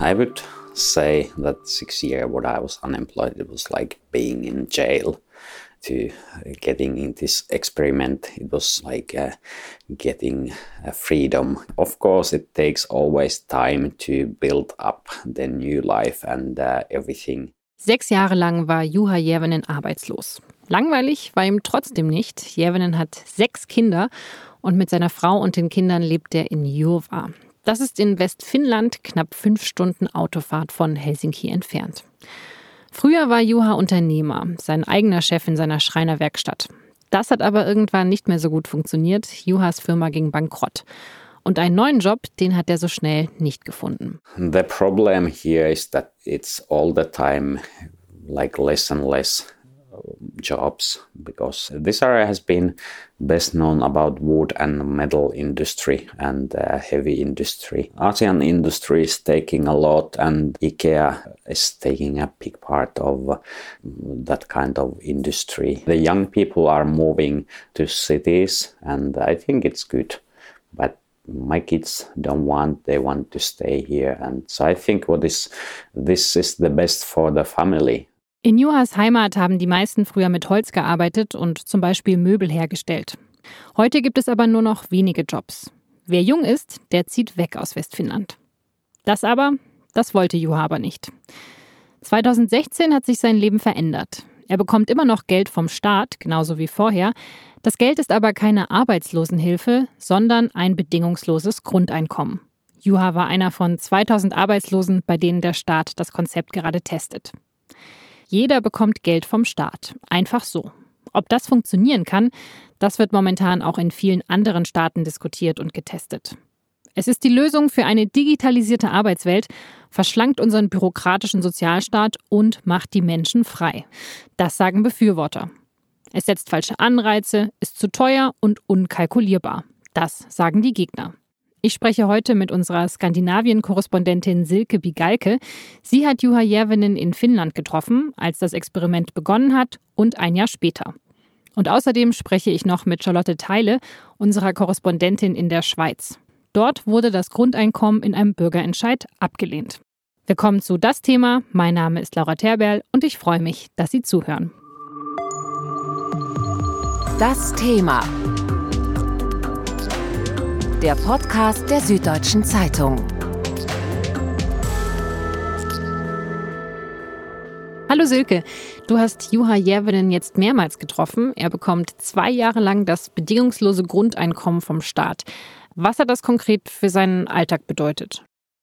I would say that six years when I was unemployed, it was like being in jail. To getting in this experiment, it was like uh, getting uh, freedom. Of course, it takes always time to build up the new life and uh, everything. Sechs Jahre lang war Juha Järvinen arbeitslos. Langweilig war ihm trotzdem nicht. Järvinen hat sechs Kinder und mit seiner Frau und den Kindern lebt er in Jurva. Das ist in Westfinnland knapp fünf Stunden Autofahrt von Helsinki entfernt. Früher war Juha Unternehmer, sein eigener Chef in seiner Schreinerwerkstatt. Das hat aber irgendwann nicht mehr so gut funktioniert. Juhas Firma ging bankrott. Und einen neuen Job, den hat er so schnell nicht gefunden. The problem here is that it's all the time like less and less jobs because this area has been best known about wood and metal industry and uh, heavy industry. ASEAN industry is taking a lot and IKEA is taking a big part of that kind of industry. The young people are moving to cities and I think it's good. But my kids don't want they want to stay here and so i think what is this is the best for the family In Juhas Heimat haben die meisten früher mit Holz gearbeitet und zum Beispiel Möbel hergestellt. Heute gibt es aber nur noch wenige Jobs. Wer jung ist, der zieht weg aus Westfinnland. Das aber, das wollte Juha aber nicht. 2016 hat sich sein Leben verändert. Er bekommt immer noch Geld vom Staat, genauso wie vorher. Das Geld ist aber keine Arbeitslosenhilfe, sondern ein bedingungsloses Grundeinkommen. Juha war einer von 2000 Arbeitslosen, bei denen der Staat das Konzept gerade testet. Jeder bekommt Geld vom Staat. Einfach so. Ob das funktionieren kann, das wird momentan auch in vielen anderen Staaten diskutiert und getestet. Es ist die Lösung für eine digitalisierte Arbeitswelt, verschlankt unseren bürokratischen Sozialstaat und macht die Menschen frei. Das sagen Befürworter. Es setzt falsche Anreize, ist zu teuer und unkalkulierbar. Das sagen die Gegner. Ich spreche heute mit unserer Skandinavien-Korrespondentin Silke Bigalke. Sie hat Juha Järvinen in Finnland getroffen, als das Experiment begonnen hat und ein Jahr später. Und außerdem spreche ich noch mit Charlotte Teile, unserer Korrespondentin in der Schweiz. Dort wurde das Grundeinkommen in einem Bürgerentscheid abgelehnt. Willkommen zu Das Thema. Mein Name ist Laura Terberl und ich freue mich, dass Sie zuhören. Das Thema der Podcast der Süddeutschen Zeitung. Hallo Silke, du hast Juha Järvinen jetzt mehrmals getroffen. Er bekommt zwei Jahre lang das bedingungslose Grundeinkommen vom Staat. Was hat das konkret für seinen Alltag bedeutet?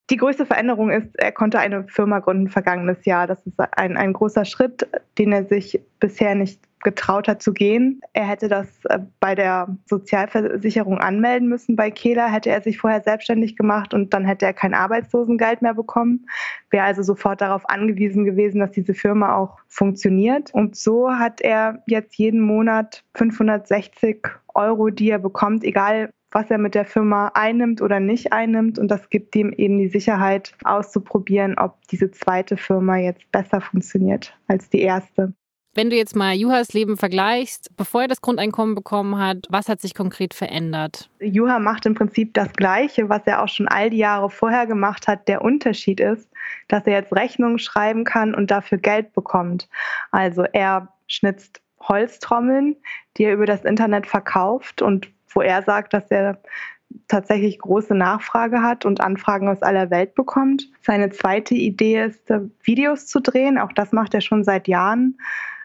Die größte Veränderung ist, er konnte eine Firma gründen vergangenes Jahr. Das ist ein, ein großer Schritt, den er sich bisher nicht getraut hat zu gehen. Er hätte das äh, bei der Sozialversicherung anmelden müssen. Bei Kehler hätte er sich vorher selbstständig gemacht und dann hätte er kein Arbeitslosengeld mehr bekommen. Wäre also sofort darauf angewiesen gewesen, dass diese Firma auch funktioniert. Und so hat er jetzt jeden Monat 560 Euro, die er bekommt, egal was er mit der Firma einnimmt oder nicht einnimmt. Und das gibt ihm eben die Sicherheit, auszuprobieren, ob diese zweite Firma jetzt besser funktioniert als die erste. Wenn du jetzt mal Juhas Leben vergleichst, bevor er das Grundeinkommen bekommen hat, was hat sich konkret verändert? Juha macht im Prinzip das Gleiche, was er auch schon all die Jahre vorher gemacht hat. Der Unterschied ist, dass er jetzt Rechnungen schreiben kann und dafür Geld bekommt. Also er schnitzt Holztrommeln, die er über das Internet verkauft und wo er sagt, dass er tatsächlich große Nachfrage hat und Anfragen aus aller Welt bekommt. Seine zweite Idee ist, Videos zu drehen. Auch das macht er schon seit Jahren.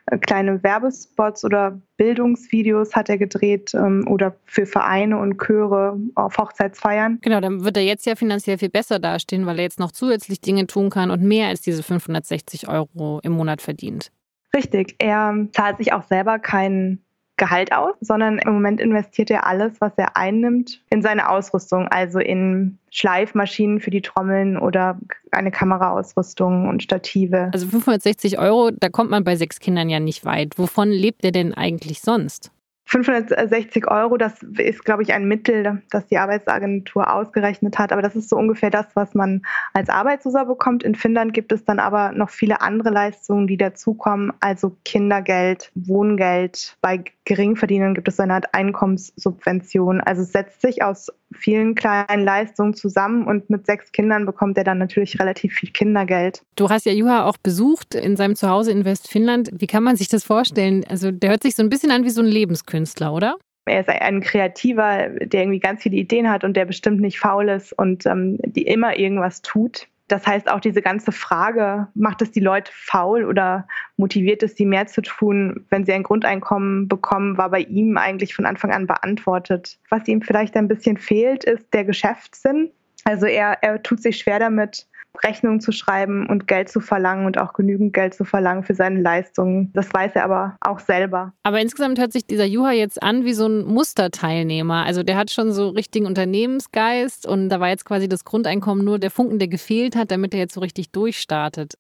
Äh, kleine Werbespots oder Bildungsvideos hat er gedreht ähm, oder für Vereine und Chöre auf Hochzeitsfeiern. Genau, dann wird er jetzt ja finanziell viel besser dastehen, weil er jetzt noch zusätzlich Dinge tun kann und mehr als diese 560 Euro im Monat verdient. Richtig, er zahlt sich auch selber keinen Gehalt aus, sondern im Moment investiert er alles, was er einnimmt, in seine Ausrüstung, also in Schleifmaschinen für die Trommeln oder eine Kameraausrüstung und Stative. Also 560 Euro, da kommt man bei sechs Kindern ja nicht weit. Wovon lebt er denn eigentlich sonst? 560 Euro, das ist, glaube ich, ein Mittel, das die Arbeitsagentur ausgerechnet hat. Aber das ist so ungefähr das, was man als Arbeitsloser bekommt. In Finnland gibt es dann aber noch viele andere Leistungen, die dazukommen, also Kindergeld, Wohngeld. Bei Geringverdienern gibt es eine Art Einkommenssubvention. Also es setzt sich aus vielen kleinen Leistungen zusammen und mit sechs Kindern bekommt er dann natürlich relativ viel Kindergeld. Du hast ja Juha auch besucht in seinem Zuhause in Westfinnland. Wie kann man sich das vorstellen? Also der hört sich so ein bisschen an wie so ein Lebenskünstler, oder? Er ist ein Kreativer, der irgendwie ganz viele Ideen hat und der bestimmt nicht faul ist und ähm, die immer irgendwas tut. Das heißt auch diese ganze Frage, macht es die Leute faul oder motiviert es sie mehr zu tun, wenn sie ein Grundeinkommen bekommen, war bei ihm eigentlich von Anfang an beantwortet. Was ihm vielleicht ein bisschen fehlt, ist der Geschäftssinn. Also er, er tut sich schwer damit, Rechnungen zu schreiben und Geld zu verlangen und auch genügend Geld zu verlangen für seine Leistungen. Das weiß er aber auch selber. Aber insgesamt hört sich dieser Juha jetzt an wie so ein Musterteilnehmer. Also der hat schon so richtigen Unternehmensgeist und da war jetzt quasi das Grundeinkommen nur der Funken, der gefehlt hat, damit er jetzt so richtig durchstartet.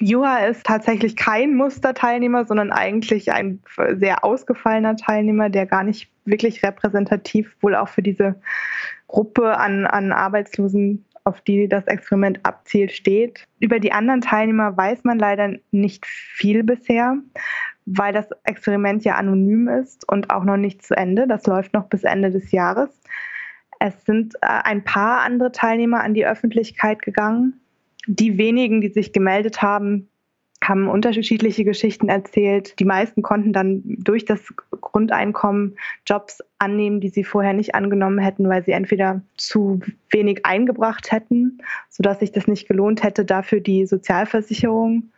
Juha ist tatsächlich kein Musterteilnehmer, sondern eigentlich ein sehr ausgefallener Teilnehmer, der gar nicht wirklich repräsentativ wohl auch für diese Gruppe an, an Arbeitslosen auf die das Experiment abzielt, steht. Über die anderen Teilnehmer weiß man leider nicht viel bisher, weil das Experiment ja anonym ist und auch noch nicht zu Ende. Das läuft noch bis Ende des Jahres. Es sind äh, ein paar andere Teilnehmer an die Öffentlichkeit gegangen. Die wenigen, die sich gemeldet haben, haben unterschiedliche Geschichten erzählt. Die meisten konnten dann durch das Grundeinkommen Jobs annehmen, die sie vorher nicht angenommen hätten, weil sie entweder zu wenig eingebracht hätten, sodass sich das nicht gelohnt hätte, dafür die Sozialversicherung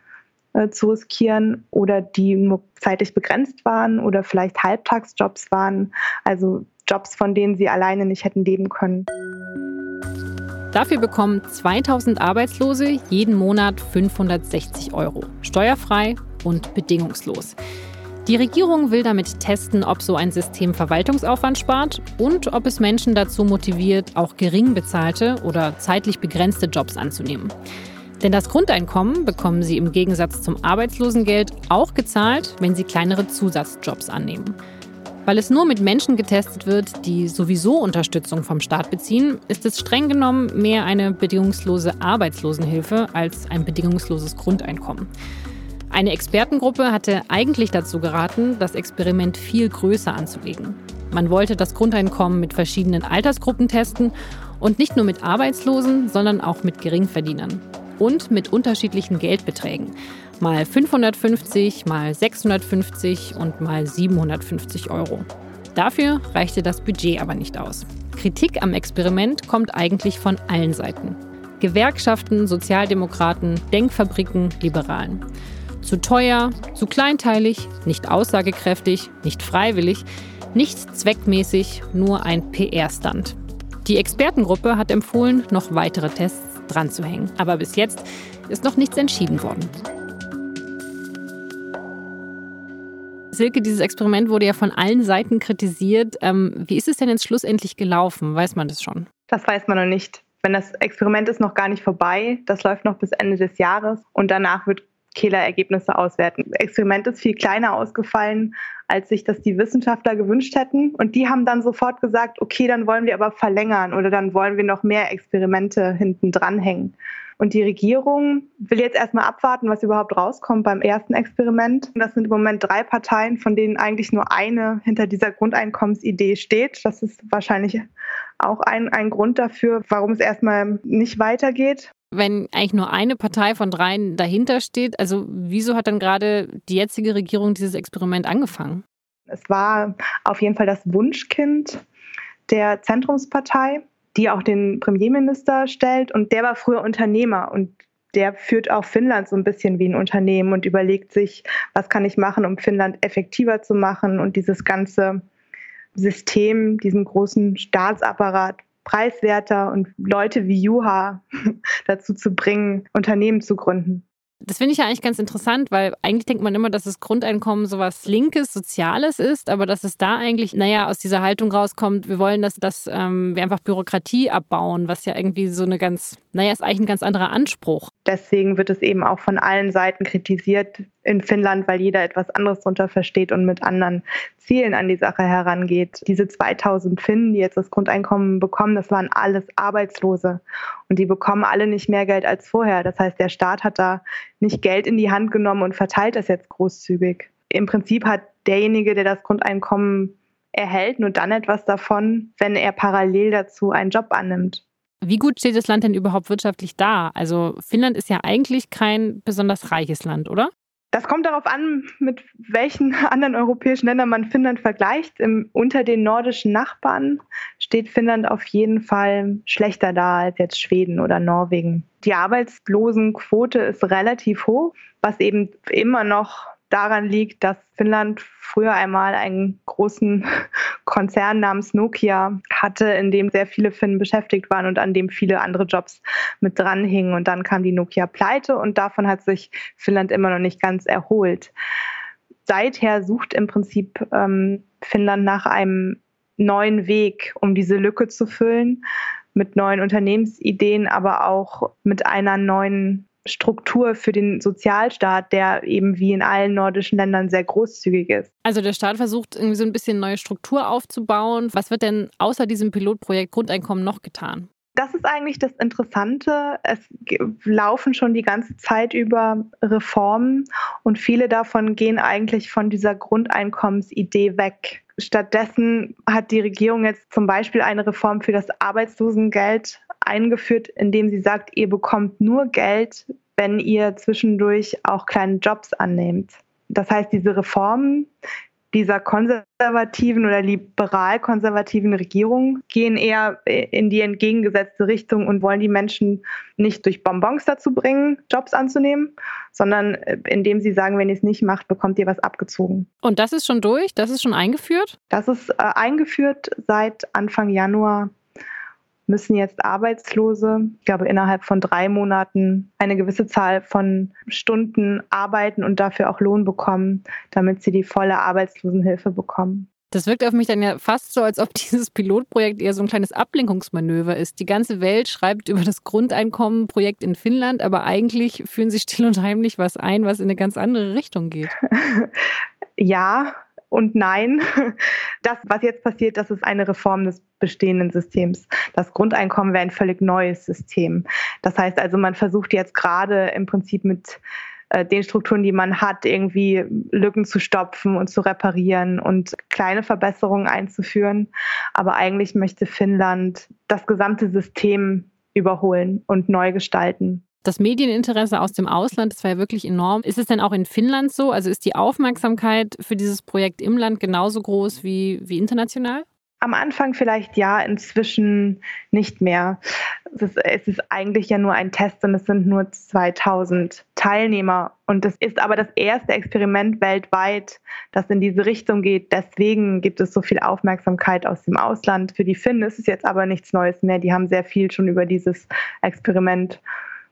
äh, zu riskieren oder die nur zeitlich begrenzt waren oder vielleicht Halbtagsjobs waren, also Jobs, von denen sie alleine nicht hätten leben können. Dafür bekommen 2000 Arbeitslose jeden Monat 560 Euro, steuerfrei und bedingungslos. Die Regierung will damit testen, ob so ein System Verwaltungsaufwand spart und ob es Menschen dazu motiviert, auch gering bezahlte oder zeitlich begrenzte Jobs anzunehmen. Denn das Grundeinkommen bekommen sie im Gegensatz zum Arbeitslosengeld auch gezahlt, wenn sie kleinere Zusatzjobs annehmen. Weil es nur mit Menschen getestet wird, die sowieso Unterstützung vom Staat beziehen, ist es streng genommen mehr eine bedingungslose Arbeitslosenhilfe als ein bedingungsloses Grundeinkommen. Eine Expertengruppe hatte eigentlich dazu geraten, das Experiment viel größer anzulegen. Man wollte das Grundeinkommen mit verschiedenen Altersgruppen testen und nicht nur mit Arbeitslosen, sondern auch mit Geringverdienern und mit unterschiedlichen Geldbeträgen mal 550, mal 650 und mal 750 Euro. Dafür reichte das Budget aber nicht aus. Kritik am Experiment kommt eigentlich von allen Seiten. Gewerkschaften, Sozialdemokraten, Denkfabriken, Liberalen. Zu teuer, zu kleinteilig, nicht aussagekräftig, nicht freiwillig, nicht zweckmäßig, nur ein PR-Stand. Die Expertengruppe hat empfohlen, noch weitere Tests dran zu hängen. Aber bis jetzt ist noch nichts entschieden worden. Silke, dieses Experiment wurde ja von allen Seiten kritisiert. Ähm, wie ist es denn jetzt schlussendlich gelaufen? Weiß man das schon? Das weiß man noch nicht. Wenn das Experiment ist noch gar nicht vorbei, das läuft noch bis Ende des Jahres und danach wird Kehler Ergebnisse auswerten. Das Experiment ist viel kleiner ausgefallen, als sich das die Wissenschaftler gewünscht hätten. Und die haben dann sofort gesagt, okay, dann wollen wir aber verlängern oder dann wollen wir noch mehr Experimente hinten dranhängen. Und die Regierung will jetzt erstmal abwarten, was überhaupt rauskommt beim ersten Experiment. Das sind im Moment drei Parteien, von denen eigentlich nur eine hinter dieser Grundeinkommensidee steht. Das ist wahrscheinlich auch ein, ein Grund dafür, warum es erstmal nicht weitergeht. Wenn eigentlich nur eine Partei von dreien dahinter steht, also wieso hat dann gerade die jetzige Regierung dieses Experiment angefangen? Es war auf jeden Fall das Wunschkind der Zentrumspartei die auch den Premierminister stellt. Und der war früher Unternehmer und der führt auch Finnland so ein bisschen wie ein Unternehmen und überlegt sich, was kann ich machen, um Finnland effektiver zu machen und dieses ganze System, diesen großen Staatsapparat preiswerter und Leute wie Juha dazu zu bringen, Unternehmen zu gründen. Das finde ich ja eigentlich ganz interessant, weil eigentlich denkt man immer, dass das Grundeinkommen so was Linkes, Soziales ist, aber dass es da eigentlich, naja, aus dieser Haltung rauskommt, wir wollen, dass, dass ähm, wir einfach Bürokratie abbauen, was ja irgendwie so eine ganz, naja, ist eigentlich ein ganz anderer Anspruch. Deswegen wird es eben auch von allen Seiten kritisiert in Finnland, weil jeder etwas anderes darunter versteht und mit anderen Zielen an die Sache herangeht. Diese 2000 Finnen, die jetzt das Grundeinkommen bekommen, das waren alles Arbeitslose und die bekommen alle nicht mehr Geld als vorher. Das heißt, der Staat hat da nicht Geld in die Hand genommen und verteilt das jetzt großzügig. Im Prinzip hat derjenige, der das Grundeinkommen erhält nur dann etwas davon, wenn er parallel dazu einen Job annimmt. Wie gut steht das Land denn überhaupt wirtschaftlich da? Also Finnland ist ja eigentlich kein besonders reiches Land, oder? Das kommt darauf an, mit welchen anderen europäischen Ländern man Finnland vergleicht. Im, unter den nordischen Nachbarn steht Finnland auf jeden Fall schlechter da als jetzt Schweden oder Norwegen. Die Arbeitslosenquote ist relativ hoch, was eben immer noch daran liegt, dass Finnland früher einmal einen großen Konzern namens Nokia hatte, in dem sehr viele Finnen beschäftigt waren und an dem viele andere Jobs mit dranhingen. Und dann kam die Nokia pleite und davon hat sich Finnland immer noch nicht ganz erholt. Seither sucht im Prinzip ähm, Finnland nach einem neuen Weg, um diese Lücke zu füllen, mit neuen Unternehmensideen, aber auch mit einer neuen Struktur für den Sozialstaat, der eben wie in allen nordischen Ländern sehr großzügig ist. Also der Staat versucht irgendwie so ein bisschen neue Struktur aufzubauen. Was wird denn außer diesem Pilotprojekt Grundeinkommen noch getan? Das ist eigentlich das Interessante. Es laufen schon die ganze Zeit über Reformen und viele davon gehen eigentlich von dieser Grundeinkommensidee weg. Stattdessen hat die Regierung jetzt zum Beispiel eine Reform für das Arbeitslosengeld eingeführt, indem sie sagt, ihr bekommt nur Geld, wenn ihr zwischendurch auch kleine Jobs annehmt. Das heißt, diese Reformen dieser konservativen oder liberal-konservativen Regierung gehen eher in die entgegengesetzte Richtung und wollen die Menschen nicht durch Bonbons dazu bringen, Jobs anzunehmen, sondern äh, indem sie sagen, wenn ihr es nicht macht, bekommt ihr was abgezogen. Und das ist schon durch? Das ist schon eingeführt? Das ist äh, eingeführt seit Anfang Januar müssen jetzt Arbeitslose, ich glaube, innerhalb von drei Monaten eine gewisse Zahl von Stunden arbeiten und dafür auch Lohn bekommen, damit sie die volle Arbeitslosenhilfe bekommen. Das wirkt auf mich dann ja fast so, als ob dieses Pilotprojekt eher so ein kleines Ablenkungsmanöver ist. Die ganze Welt schreibt über das Grundeinkommenprojekt in Finnland, aber eigentlich führen sie still und heimlich was ein, was in eine ganz andere Richtung geht. ja, und nein. Das, was jetzt passiert, das ist eine Reform des bestehenden Systems. Das Grundeinkommen wäre ein völlig neues System. Das heißt also, man versucht jetzt gerade im Prinzip mit äh, den Strukturen, die man hat, irgendwie Lücken zu stopfen und zu reparieren und kleine Verbesserungen einzuführen. Aber eigentlich möchte Finnland das gesamte System überholen und neu gestalten. Das Medieninteresse aus dem Ausland, das war ja wirklich enorm. Ist es denn auch in Finnland so? Also ist die Aufmerksamkeit für dieses Projekt im Land genauso groß wie, wie international? Am Anfang vielleicht ja, inzwischen nicht mehr. Es ist, es ist, eigentlich ja nur ein Test und es sind nur 2000 Teilnehmer. Und es ist aber das erste Experiment weltweit, das in diese Richtung geht. Deswegen gibt es so viel Aufmerksamkeit aus dem Ausland. Für die Finnen ist es jetzt aber nichts Neues mehr. Die haben sehr viel schon über dieses Experiment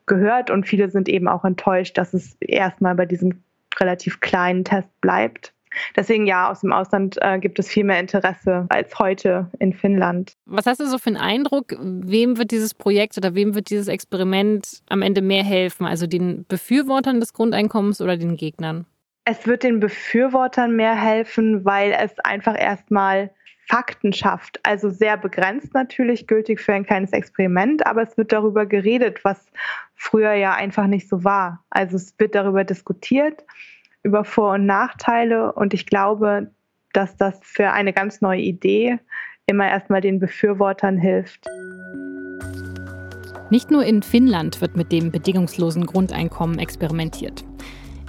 gehört und viele sind eben auch enttäuscht, dass es erstmal bei diesem relativ kleinen Test bleibt. Deswegen ja, aus dem Ausland äh, gibt es viel mehr Interesse als heute in Finnland. Was hast du so für einen Eindruck? Wem wird dieses Projekt oder wem wird dieses Experiment am Ende mehr helfen? Also den Befürwortern des Grundeinkommens oder den Gegnern? Es wird den Befürwortern mehr helfen, weil es einfach erstmal Fakten schafft. Also sehr begrenzt natürlich, gültig für ein kleines Experiment, aber es wird darüber geredet, was früher ja einfach nicht so war. Also es wird darüber diskutiert, über Vor- und Nachteile und ich glaube, dass das für eine ganz neue Idee immer erstmal den Befürwortern hilft. Nicht nur in Finnland wird mit dem bedingungslosen Grundeinkommen experimentiert.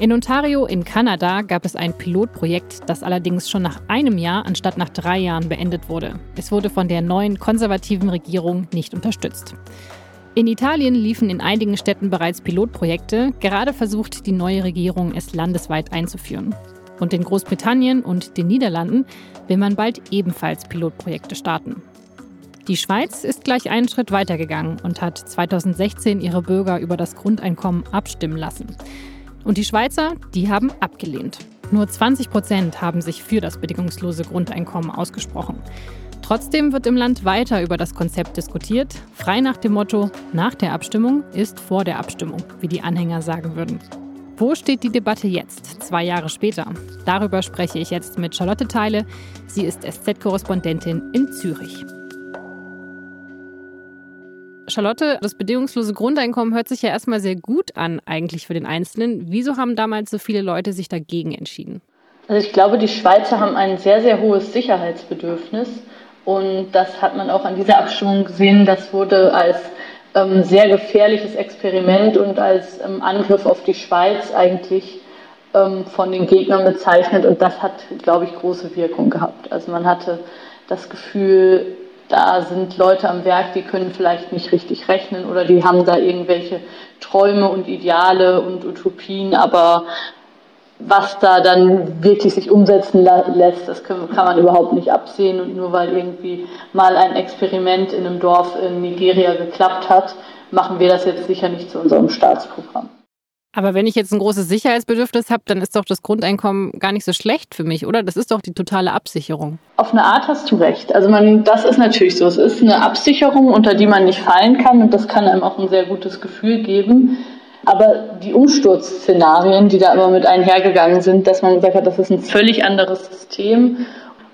In Ontario in Kanada gab es ein Pilotprojekt, das allerdings schon nach einem Jahr anstatt nach drei Jahren beendet wurde. Es wurde von der neuen konservativen Regierung nicht unterstützt. In Italien liefen in einigen Städten bereits Pilotprojekte. Gerade versucht die neue Regierung, es landesweit einzuführen. Und in Großbritannien und den Niederlanden will man bald ebenfalls Pilotprojekte starten. Die Schweiz ist gleich einen Schritt weitergegangen und hat 2016 ihre Bürger über das Grundeinkommen abstimmen lassen. Und die Schweizer, die haben abgelehnt. Nur 20 Prozent haben sich für das bedingungslose Grundeinkommen ausgesprochen. Trotzdem wird im Land weiter über das Konzept diskutiert, frei nach dem Motto, nach der Abstimmung ist vor der Abstimmung, wie die Anhänger sagen würden. Wo steht die Debatte jetzt, zwei Jahre später? Darüber spreche ich jetzt mit Charlotte Teile. Sie ist SZ-Korrespondentin in Zürich. Charlotte, das bedingungslose Grundeinkommen hört sich ja erstmal sehr gut an, eigentlich für den Einzelnen. Wieso haben damals so viele Leute sich dagegen entschieden? Also ich glaube, die Schweizer haben ein sehr, sehr hohes Sicherheitsbedürfnis. Und das hat man auch an dieser Abstimmung gesehen. Das wurde als ähm, sehr gefährliches Experiment und als ähm, Angriff auf die Schweiz eigentlich ähm, von den Gegnern bezeichnet. Und das hat, glaube ich, große Wirkung gehabt. Also man hatte das Gefühl, da sind Leute am Werk, die können vielleicht nicht richtig rechnen oder die haben da irgendwelche Träume und Ideale und Utopien, aber was da dann wirklich sich umsetzen lässt, das kann, man überhaupt nicht absehen. Und nur weil irgendwie mal ein Experiment in einem Dorf in Nigeria geklappt hat, machen wir das jetzt sicher nicht zu unserem Staatsprogramm. Aber wenn ich jetzt ein großes Sicherheitsbedürfnis habe, dann ist doch das Grundeinkommen gar nicht so schlecht für mich, oder? Das ist doch die totale Absicherung. Auf eine Art hast du recht. Also man, das ist natürlich so. Es ist eine Absicherung, unter die man nicht fallen kann und das kann einem auch ein sehr gutes Gefühl geben. Aber die Umsturzszenarien, die da immer mit einhergegangen sind, dass man gesagt hat, das ist ein völlig anderes System.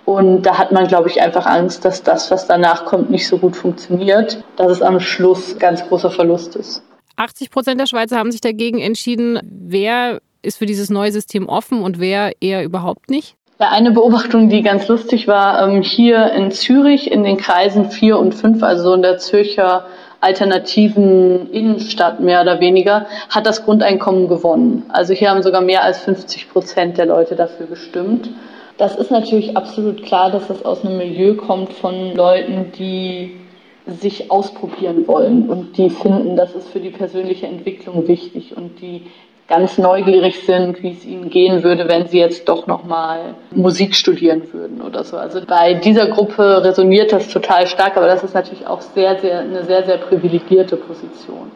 Und da hat man, glaube ich, einfach Angst, dass das, was danach kommt, nicht so gut funktioniert, dass es am Schluss ganz großer Verlust ist. 80 Prozent der Schweizer haben sich dagegen entschieden. Wer ist für dieses neue System offen und wer eher überhaupt nicht? Ja, eine Beobachtung, die ganz lustig war, ähm, hier in Zürich in den Kreisen 4 und 5, also so in der Zürcher alternativen Innenstadt mehr oder weniger, hat das Grundeinkommen gewonnen. Also hier haben sogar mehr als 50 Prozent der Leute dafür gestimmt. Das ist natürlich absolut klar, dass das aus einem Milieu kommt von Leuten, die sich ausprobieren wollen und die finden, das ist für die persönliche Entwicklung wichtig und die ganz neugierig sind, wie es ihnen gehen würde, wenn sie jetzt doch nochmal Musik studieren würden oder so. Also bei dieser Gruppe resoniert das total stark, aber das ist natürlich auch sehr, sehr, eine sehr, sehr privilegierte Position.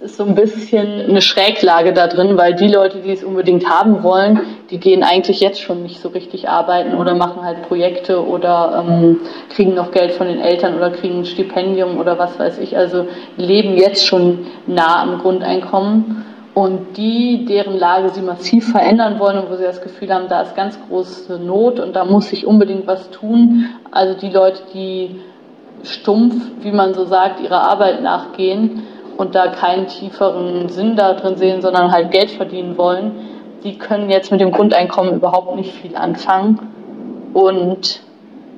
Ist so ein bisschen eine Schräglage da drin, weil die Leute, die es unbedingt haben wollen, die gehen eigentlich jetzt schon nicht so richtig arbeiten oder machen halt Projekte oder ähm, kriegen noch Geld von den Eltern oder kriegen ein Stipendium oder was weiß ich. Also leben jetzt schon nah am Grundeinkommen und die, deren Lage sie massiv verändern wollen und wo sie das Gefühl haben, da ist ganz große Not und da muss sich unbedingt was tun. Also die Leute, die stumpf, wie man so sagt, ihrer Arbeit nachgehen und da keinen tieferen Sinn da drin sehen, sondern halt Geld verdienen wollen, die können jetzt mit dem Grundeinkommen überhaupt nicht viel anfangen. Und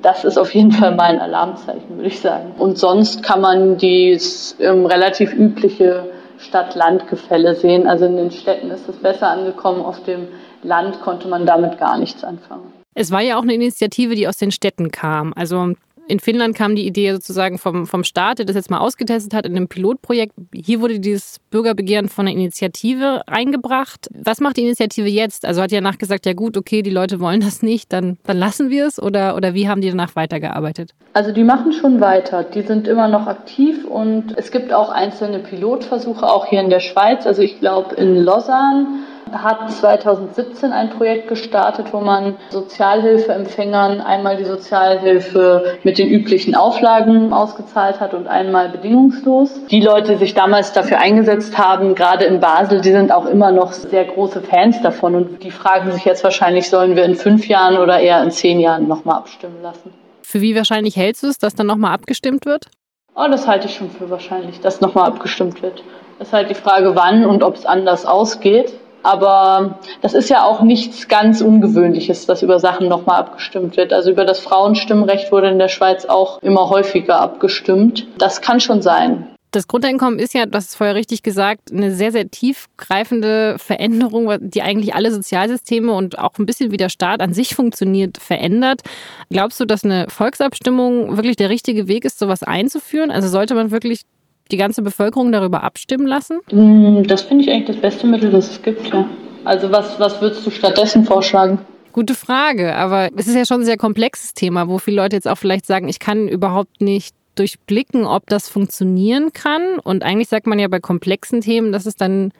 das ist auf jeden Fall mein Alarmzeichen, würde ich sagen. Und sonst kann man die ähm, relativ übliche Stadt-Land-Gefälle sehen. Also in den Städten ist es besser angekommen, auf dem Land konnte man damit gar nichts anfangen. Es war ja auch eine Initiative, die aus den Städten kam. Also in Finnland kam die Idee sozusagen vom, vom Staat, der das jetzt mal ausgetestet hat in einem Pilotprojekt. Hier wurde dieses Bürgerbegehren von einer Initiative eingebracht. Was macht die Initiative jetzt? Also hat ja nachgesagt, ja gut, okay, die Leute wollen das nicht, dann, dann lassen wir es oder, oder wie haben die danach weitergearbeitet? Also die machen schon weiter. Die sind immer noch aktiv und es gibt auch einzelne Pilotversuche, auch hier in der Schweiz. Also ich glaube in Lausanne hat 2017 ein Projekt gestartet, wo man Sozialhilfeempfängern einmal die Sozialhilfe mit den üblichen Auflagen ausgezahlt hat und einmal bedingungslos. Die Leute, die sich damals dafür eingesetzt haben, gerade in Basel, die sind auch immer noch sehr große Fans davon und die fragen sich jetzt wahrscheinlich, sollen wir in fünf Jahren oder eher in zehn Jahren nochmal abstimmen lassen. Für wie wahrscheinlich hältst du es, dass dann nochmal abgestimmt wird? Oh, das halte ich schon für wahrscheinlich, dass nochmal abgestimmt wird. Das ist halt die Frage, wann und ob es anders ausgeht. Aber das ist ja auch nichts ganz Ungewöhnliches, dass über Sachen nochmal abgestimmt wird. Also über das Frauenstimmrecht wurde in der Schweiz auch immer häufiger abgestimmt. Das kann schon sein. Das Grundeinkommen ist ja, hast es vorher richtig gesagt, eine sehr, sehr tiefgreifende Veränderung, die eigentlich alle Sozialsysteme und auch ein bisschen wie der Staat an sich funktioniert, verändert. Glaubst du, dass eine Volksabstimmung wirklich der richtige Weg ist, sowas einzuführen? Also sollte man wirklich die ganze Bevölkerung darüber abstimmen lassen? Mm, das finde ich eigentlich das beste Mittel, das es gibt, ja. Also was, was würdest du stattdessen vorschlagen? Gute Frage, aber es ist ja schon ein sehr komplexes Thema, wo viele Leute jetzt auch vielleicht sagen, ich kann überhaupt nicht durchblicken, ob das funktionieren kann. Und eigentlich sagt man ja bei komplexen Themen, dass es dann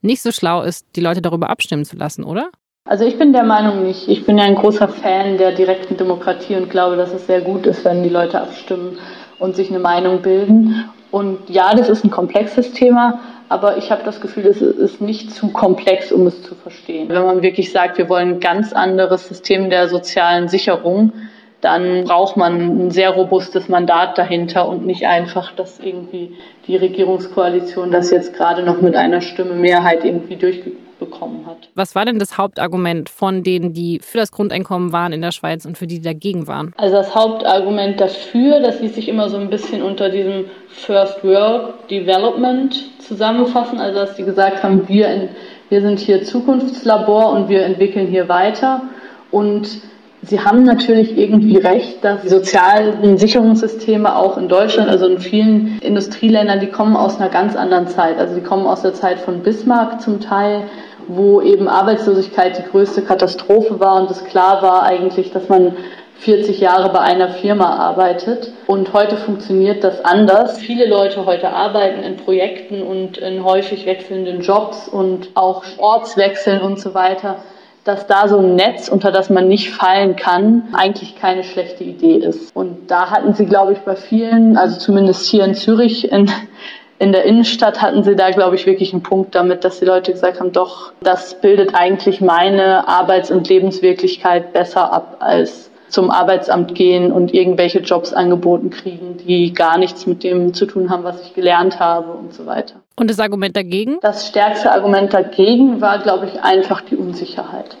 nicht so schlau ist, die Leute darüber abstimmen zu lassen, oder? Also ich bin der Meinung nicht. Ich bin ja ein großer Fan der direkten Demokratie und glaube, dass es sehr gut ist, wenn die Leute abstimmen und sich eine Meinung bilden. Und ja, das ist ein komplexes Thema, aber ich habe das Gefühl, es ist nicht zu komplex, um es zu verstehen. Wenn man wirklich sagt, wir wollen ein ganz anderes System der sozialen Sicherung, dann braucht man ein sehr robustes Mandat dahinter und nicht einfach, dass irgendwie die Regierungskoalition das jetzt gerade noch mit einer Stimme Mehrheit irgendwie durchbekommt bekommen hat. Was war denn das Hauptargument von denen, die für das Grundeinkommen waren in der Schweiz und für die, die dagegen waren? Also das Hauptargument dafür, das ließ sich immer so ein bisschen unter diesem First World Development zusammenfassen. Also dass die gesagt haben, wir, in, wir sind hier Zukunftslabor und wir entwickeln hier weiter. Und Sie haben natürlich irgendwie recht, dass die sozialen Sicherungssysteme auch in Deutschland, also in vielen Industrieländern, die kommen aus einer ganz anderen Zeit. Also die kommen aus der Zeit von Bismarck zum Teil, wo eben Arbeitslosigkeit die größte Katastrophe war und es klar war eigentlich, dass man 40 Jahre bei einer Firma arbeitet. Und heute funktioniert das anders. Viele Leute heute arbeiten in Projekten und in häufig wechselnden Jobs und auch Ortswechseln und so weiter dass da so ein Netz, unter das man nicht fallen kann, eigentlich keine schlechte Idee ist. Und da hatten sie, glaube ich, bei vielen, also zumindest hier in Zürich, in, in der Innenstadt hatten sie da, glaube ich, wirklich einen Punkt damit, dass die Leute gesagt haben, doch, das bildet eigentlich meine Arbeits- und Lebenswirklichkeit besser ab als zum Arbeitsamt gehen und irgendwelche Jobs angeboten kriegen, die gar nichts mit dem zu tun haben, was ich gelernt habe und so weiter. Und das Argument dagegen? Das stärkste Argument dagegen war, glaube ich, einfach die Unsicherheit.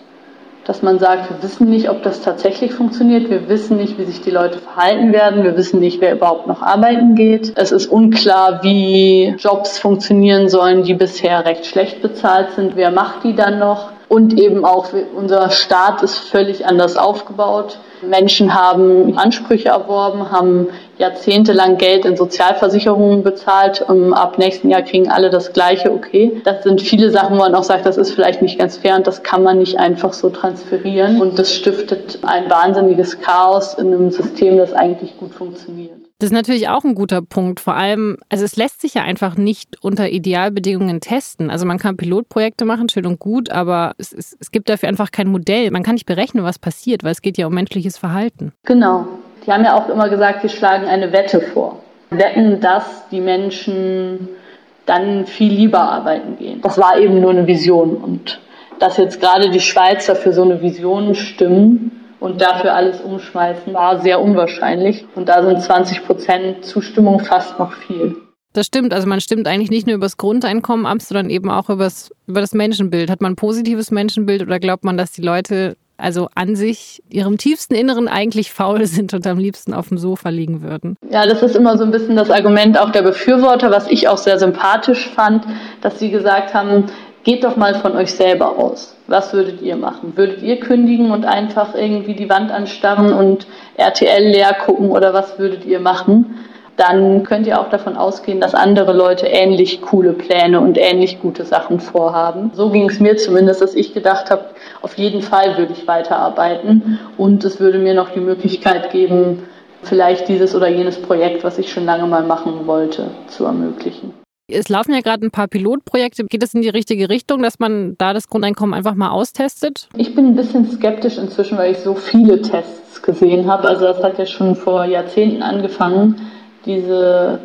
Dass man sagt, wir wissen nicht, ob das tatsächlich funktioniert, wir wissen nicht, wie sich die Leute verhalten werden, wir wissen nicht, wer überhaupt noch arbeiten geht. Es ist unklar, wie Jobs funktionieren sollen, die bisher recht schlecht bezahlt sind. Wer macht die dann noch? Und eben auch unser Staat ist völlig anders aufgebaut. Menschen haben Ansprüche erworben, haben jahrzehntelang Geld in Sozialversicherungen bezahlt. Und ab nächsten Jahr kriegen alle das Gleiche. Okay, das sind viele Sachen, wo man auch sagt, das ist vielleicht nicht ganz fair und das kann man nicht einfach so transferieren. Und das stiftet ein wahnsinniges Chaos in einem System, das eigentlich gut funktioniert. Das ist natürlich auch ein guter Punkt. Vor allem, also es lässt sich ja einfach nicht unter Idealbedingungen testen. Also man kann Pilotprojekte machen, schön und gut, aber es, es, es gibt dafür einfach kein Modell. Man kann nicht berechnen, was passiert, weil es geht ja um menschliches Verhalten. Genau. Die haben ja auch immer gesagt, wir schlagen eine Wette vor. Wetten, dass die Menschen dann viel lieber arbeiten gehen. Das war eben nur eine Vision. Und dass jetzt gerade die Schweizer für so eine Vision stimmen, und dafür alles umschmeißen, war sehr unwahrscheinlich. Und da sind 20 Prozent Zustimmung fast noch viel. Das stimmt. Also man stimmt eigentlich nicht nur über das Grundeinkommen ab, sondern eben auch über das Menschenbild. Hat man ein positives Menschenbild oder glaubt man, dass die Leute also an sich ihrem tiefsten Inneren eigentlich faul sind und am liebsten auf dem Sofa liegen würden. Ja, das ist immer so ein bisschen das Argument auch der Befürworter, was ich auch sehr sympathisch fand, dass sie gesagt haben, geht doch mal von euch selber aus. Was würdet ihr machen? Würdet ihr kündigen und einfach irgendwie die Wand anstarren und RTL leer gucken oder was würdet ihr machen? Dann könnt ihr auch davon ausgehen, dass andere Leute ähnlich coole Pläne und ähnlich gute Sachen vorhaben. So ging es mir zumindest, dass ich gedacht habe, auf jeden Fall würde ich weiterarbeiten und es würde mir noch die Möglichkeit geben, vielleicht dieses oder jenes Projekt, was ich schon lange mal machen wollte, zu ermöglichen. Es laufen ja gerade ein paar Pilotprojekte. Geht es in die richtige Richtung, dass man da das Grundeinkommen einfach mal austestet? Ich bin ein bisschen skeptisch inzwischen, weil ich so viele Tests gesehen habe. Also das hat ja schon vor Jahrzehnten angefangen, diese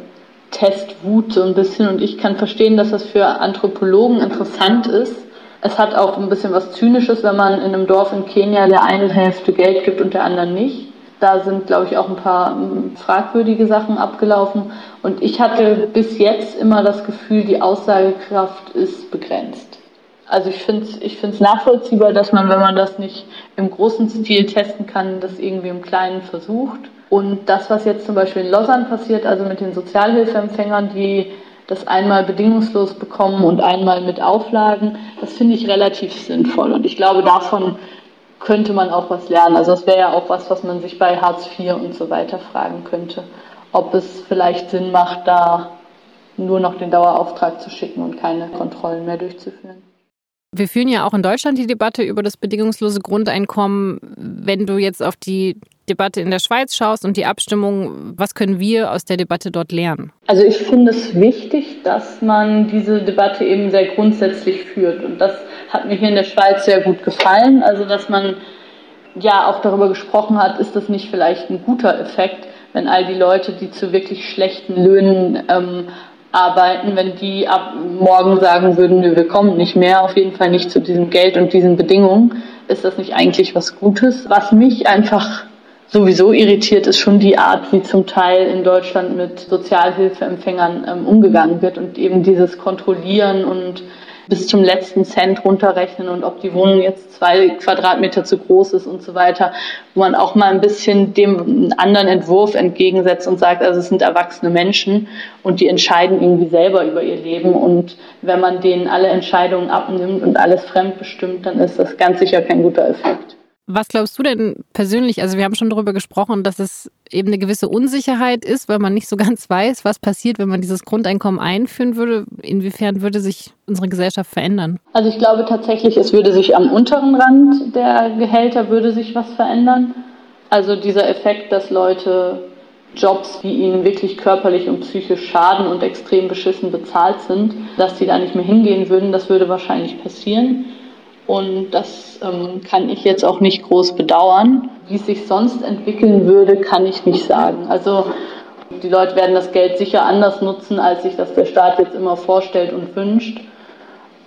Testwut so ein bisschen. Und ich kann verstehen, dass das für Anthropologen interessant ist. Es hat auch ein bisschen was Zynisches, wenn man in einem Dorf in Kenia der einen Hälfte Geld gibt und der anderen nicht. Da sind, glaube ich, auch ein paar hm, fragwürdige Sachen abgelaufen. Und ich hatte bis jetzt immer das Gefühl, die Aussagekraft ist begrenzt. Also ich finde es ich find's nachvollziehbar, dass man, wenn man das nicht im großen Stil testen kann, das irgendwie im Kleinen versucht. Und das, was jetzt zum Beispiel in Lausanne passiert, also mit den Sozialhilfeempfängern, die das einmal bedingungslos bekommen und einmal mit Auflagen, das finde ich relativ sinnvoll. Und ich glaube, davon könnte man auch was lernen. Also das wäre ja auch was, was man sich bei Hartz IV und so weiter fragen könnte, ob es vielleicht Sinn macht, da nur noch den Dauerauftrag zu schicken und keine Kontrollen mehr durchzuführen. Wir führen ja auch in Deutschland die Debatte über das bedingungslose Grundeinkommen. Wenn du jetzt auf die Debatte in der Schweiz schaust und die Abstimmung, was können wir aus der Debatte dort lernen? Also ich finde es wichtig, dass man diese Debatte eben sehr grundsätzlich führt. Und das hat mir hier in der Schweiz sehr gut gefallen. Also dass man ja auch darüber gesprochen hat, ist das nicht vielleicht ein guter Effekt, wenn all die Leute, die zu wirklich schlechten Löhnen ähm, arbeiten, wenn die ab morgen sagen würden, wir kommen nicht mehr, auf jeden Fall nicht zu diesem Geld und diesen Bedingungen, ist das nicht eigentlich was Gutes? Was mich einfach sowieso irritiert, ist schon die Art, wie zum Teil in Deutschland mit Sozialhilfeempfängern ähm, umgegangen wird und eben dieses Kontrollieren und bis zum letzten Cent runterrechnen und ob die Wohnung jetzt zwei Quadratmeter zu groß ist und so weiter, wo man auch mal ein bisschen dem anderen Entwurf entgegensetzt und sagt, also es sind erwachsene Menschen und die entscheiden irgendwie selber über ihr Leben und wenn man denen alle Entscheidungen abnimmt und alles fremdbestimmt, dann ist das ganz sicher kein guter Effekt. Was glaubst du denn persönlich? Also wir haben schon darüber gesprochen, dass es eben eine gewisse Unsicherheit ist, weil man nicht so ganz weiß, was passiert, wenn man dieses Grundeinkommen einführen würde. Inwiefern würde sich unsere Gesellschaft verändern? Also ich glaube tatsächlich, es würde sich am unteren Rand der Gehälter würde sich was verändern. Also dieser Effekt, dass Leute Jobs, die ihnen wirklich körperlich und psychisch schaden und extrem beschissen bezahlt sind, dass die da nicht mehr hingehen würden, das würde wahrscheinlich passieren. Und das ähm, kann ich jetzt auch nicht groß bedauern. Wie es sich sonst entwickeln würde, kann ich nicht sagen. Also die Leute werden das Geld sicher anders nutzen, als sich das der Staat jetzt immer vorstellt und wünscht.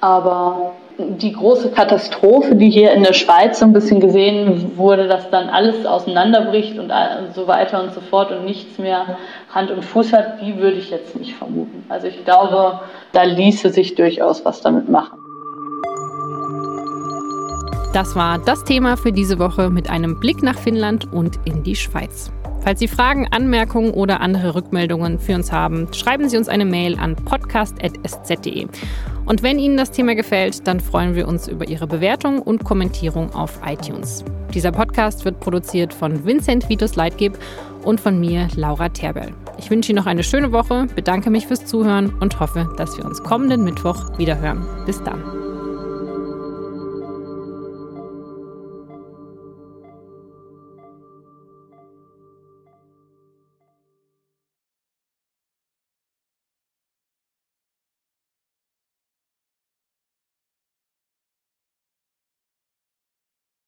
Aber die große Katastrophe, die hier in der Schweiz so ein bisschen gesehen wurde, dass dann alles auseinanderbricht und so weiter und so fort und nichts mehr Hand und Fuß hat, die würde ich jetzt nicht vermuten. Also ich glaube, da ließe sich durchaus was damit machen. Das war das Thema für diese Woche mit einem Blick nach Finnland und in die Schweiz. Falls Sie Fragen, Anmerkungen oder andere Rückmeldungen für uns haben, schreiben Sie uns eine Mail an podcast.sz.de. Und wenn Ihnen das Thema gefällt, dann freuen wir uns über Ihre Bewertung und Kommentierung auf iTunes. Dieser Podcast wird produziert von Vincent Vitus Leitgeb und von mir, Laura Terbell. Ich wünsche Ihnen noch eine schöne Woche, bedanke mich fürs Zuhören und hoffe, dass wir uns kommenden Mittwoch wiederhören. Bis dann.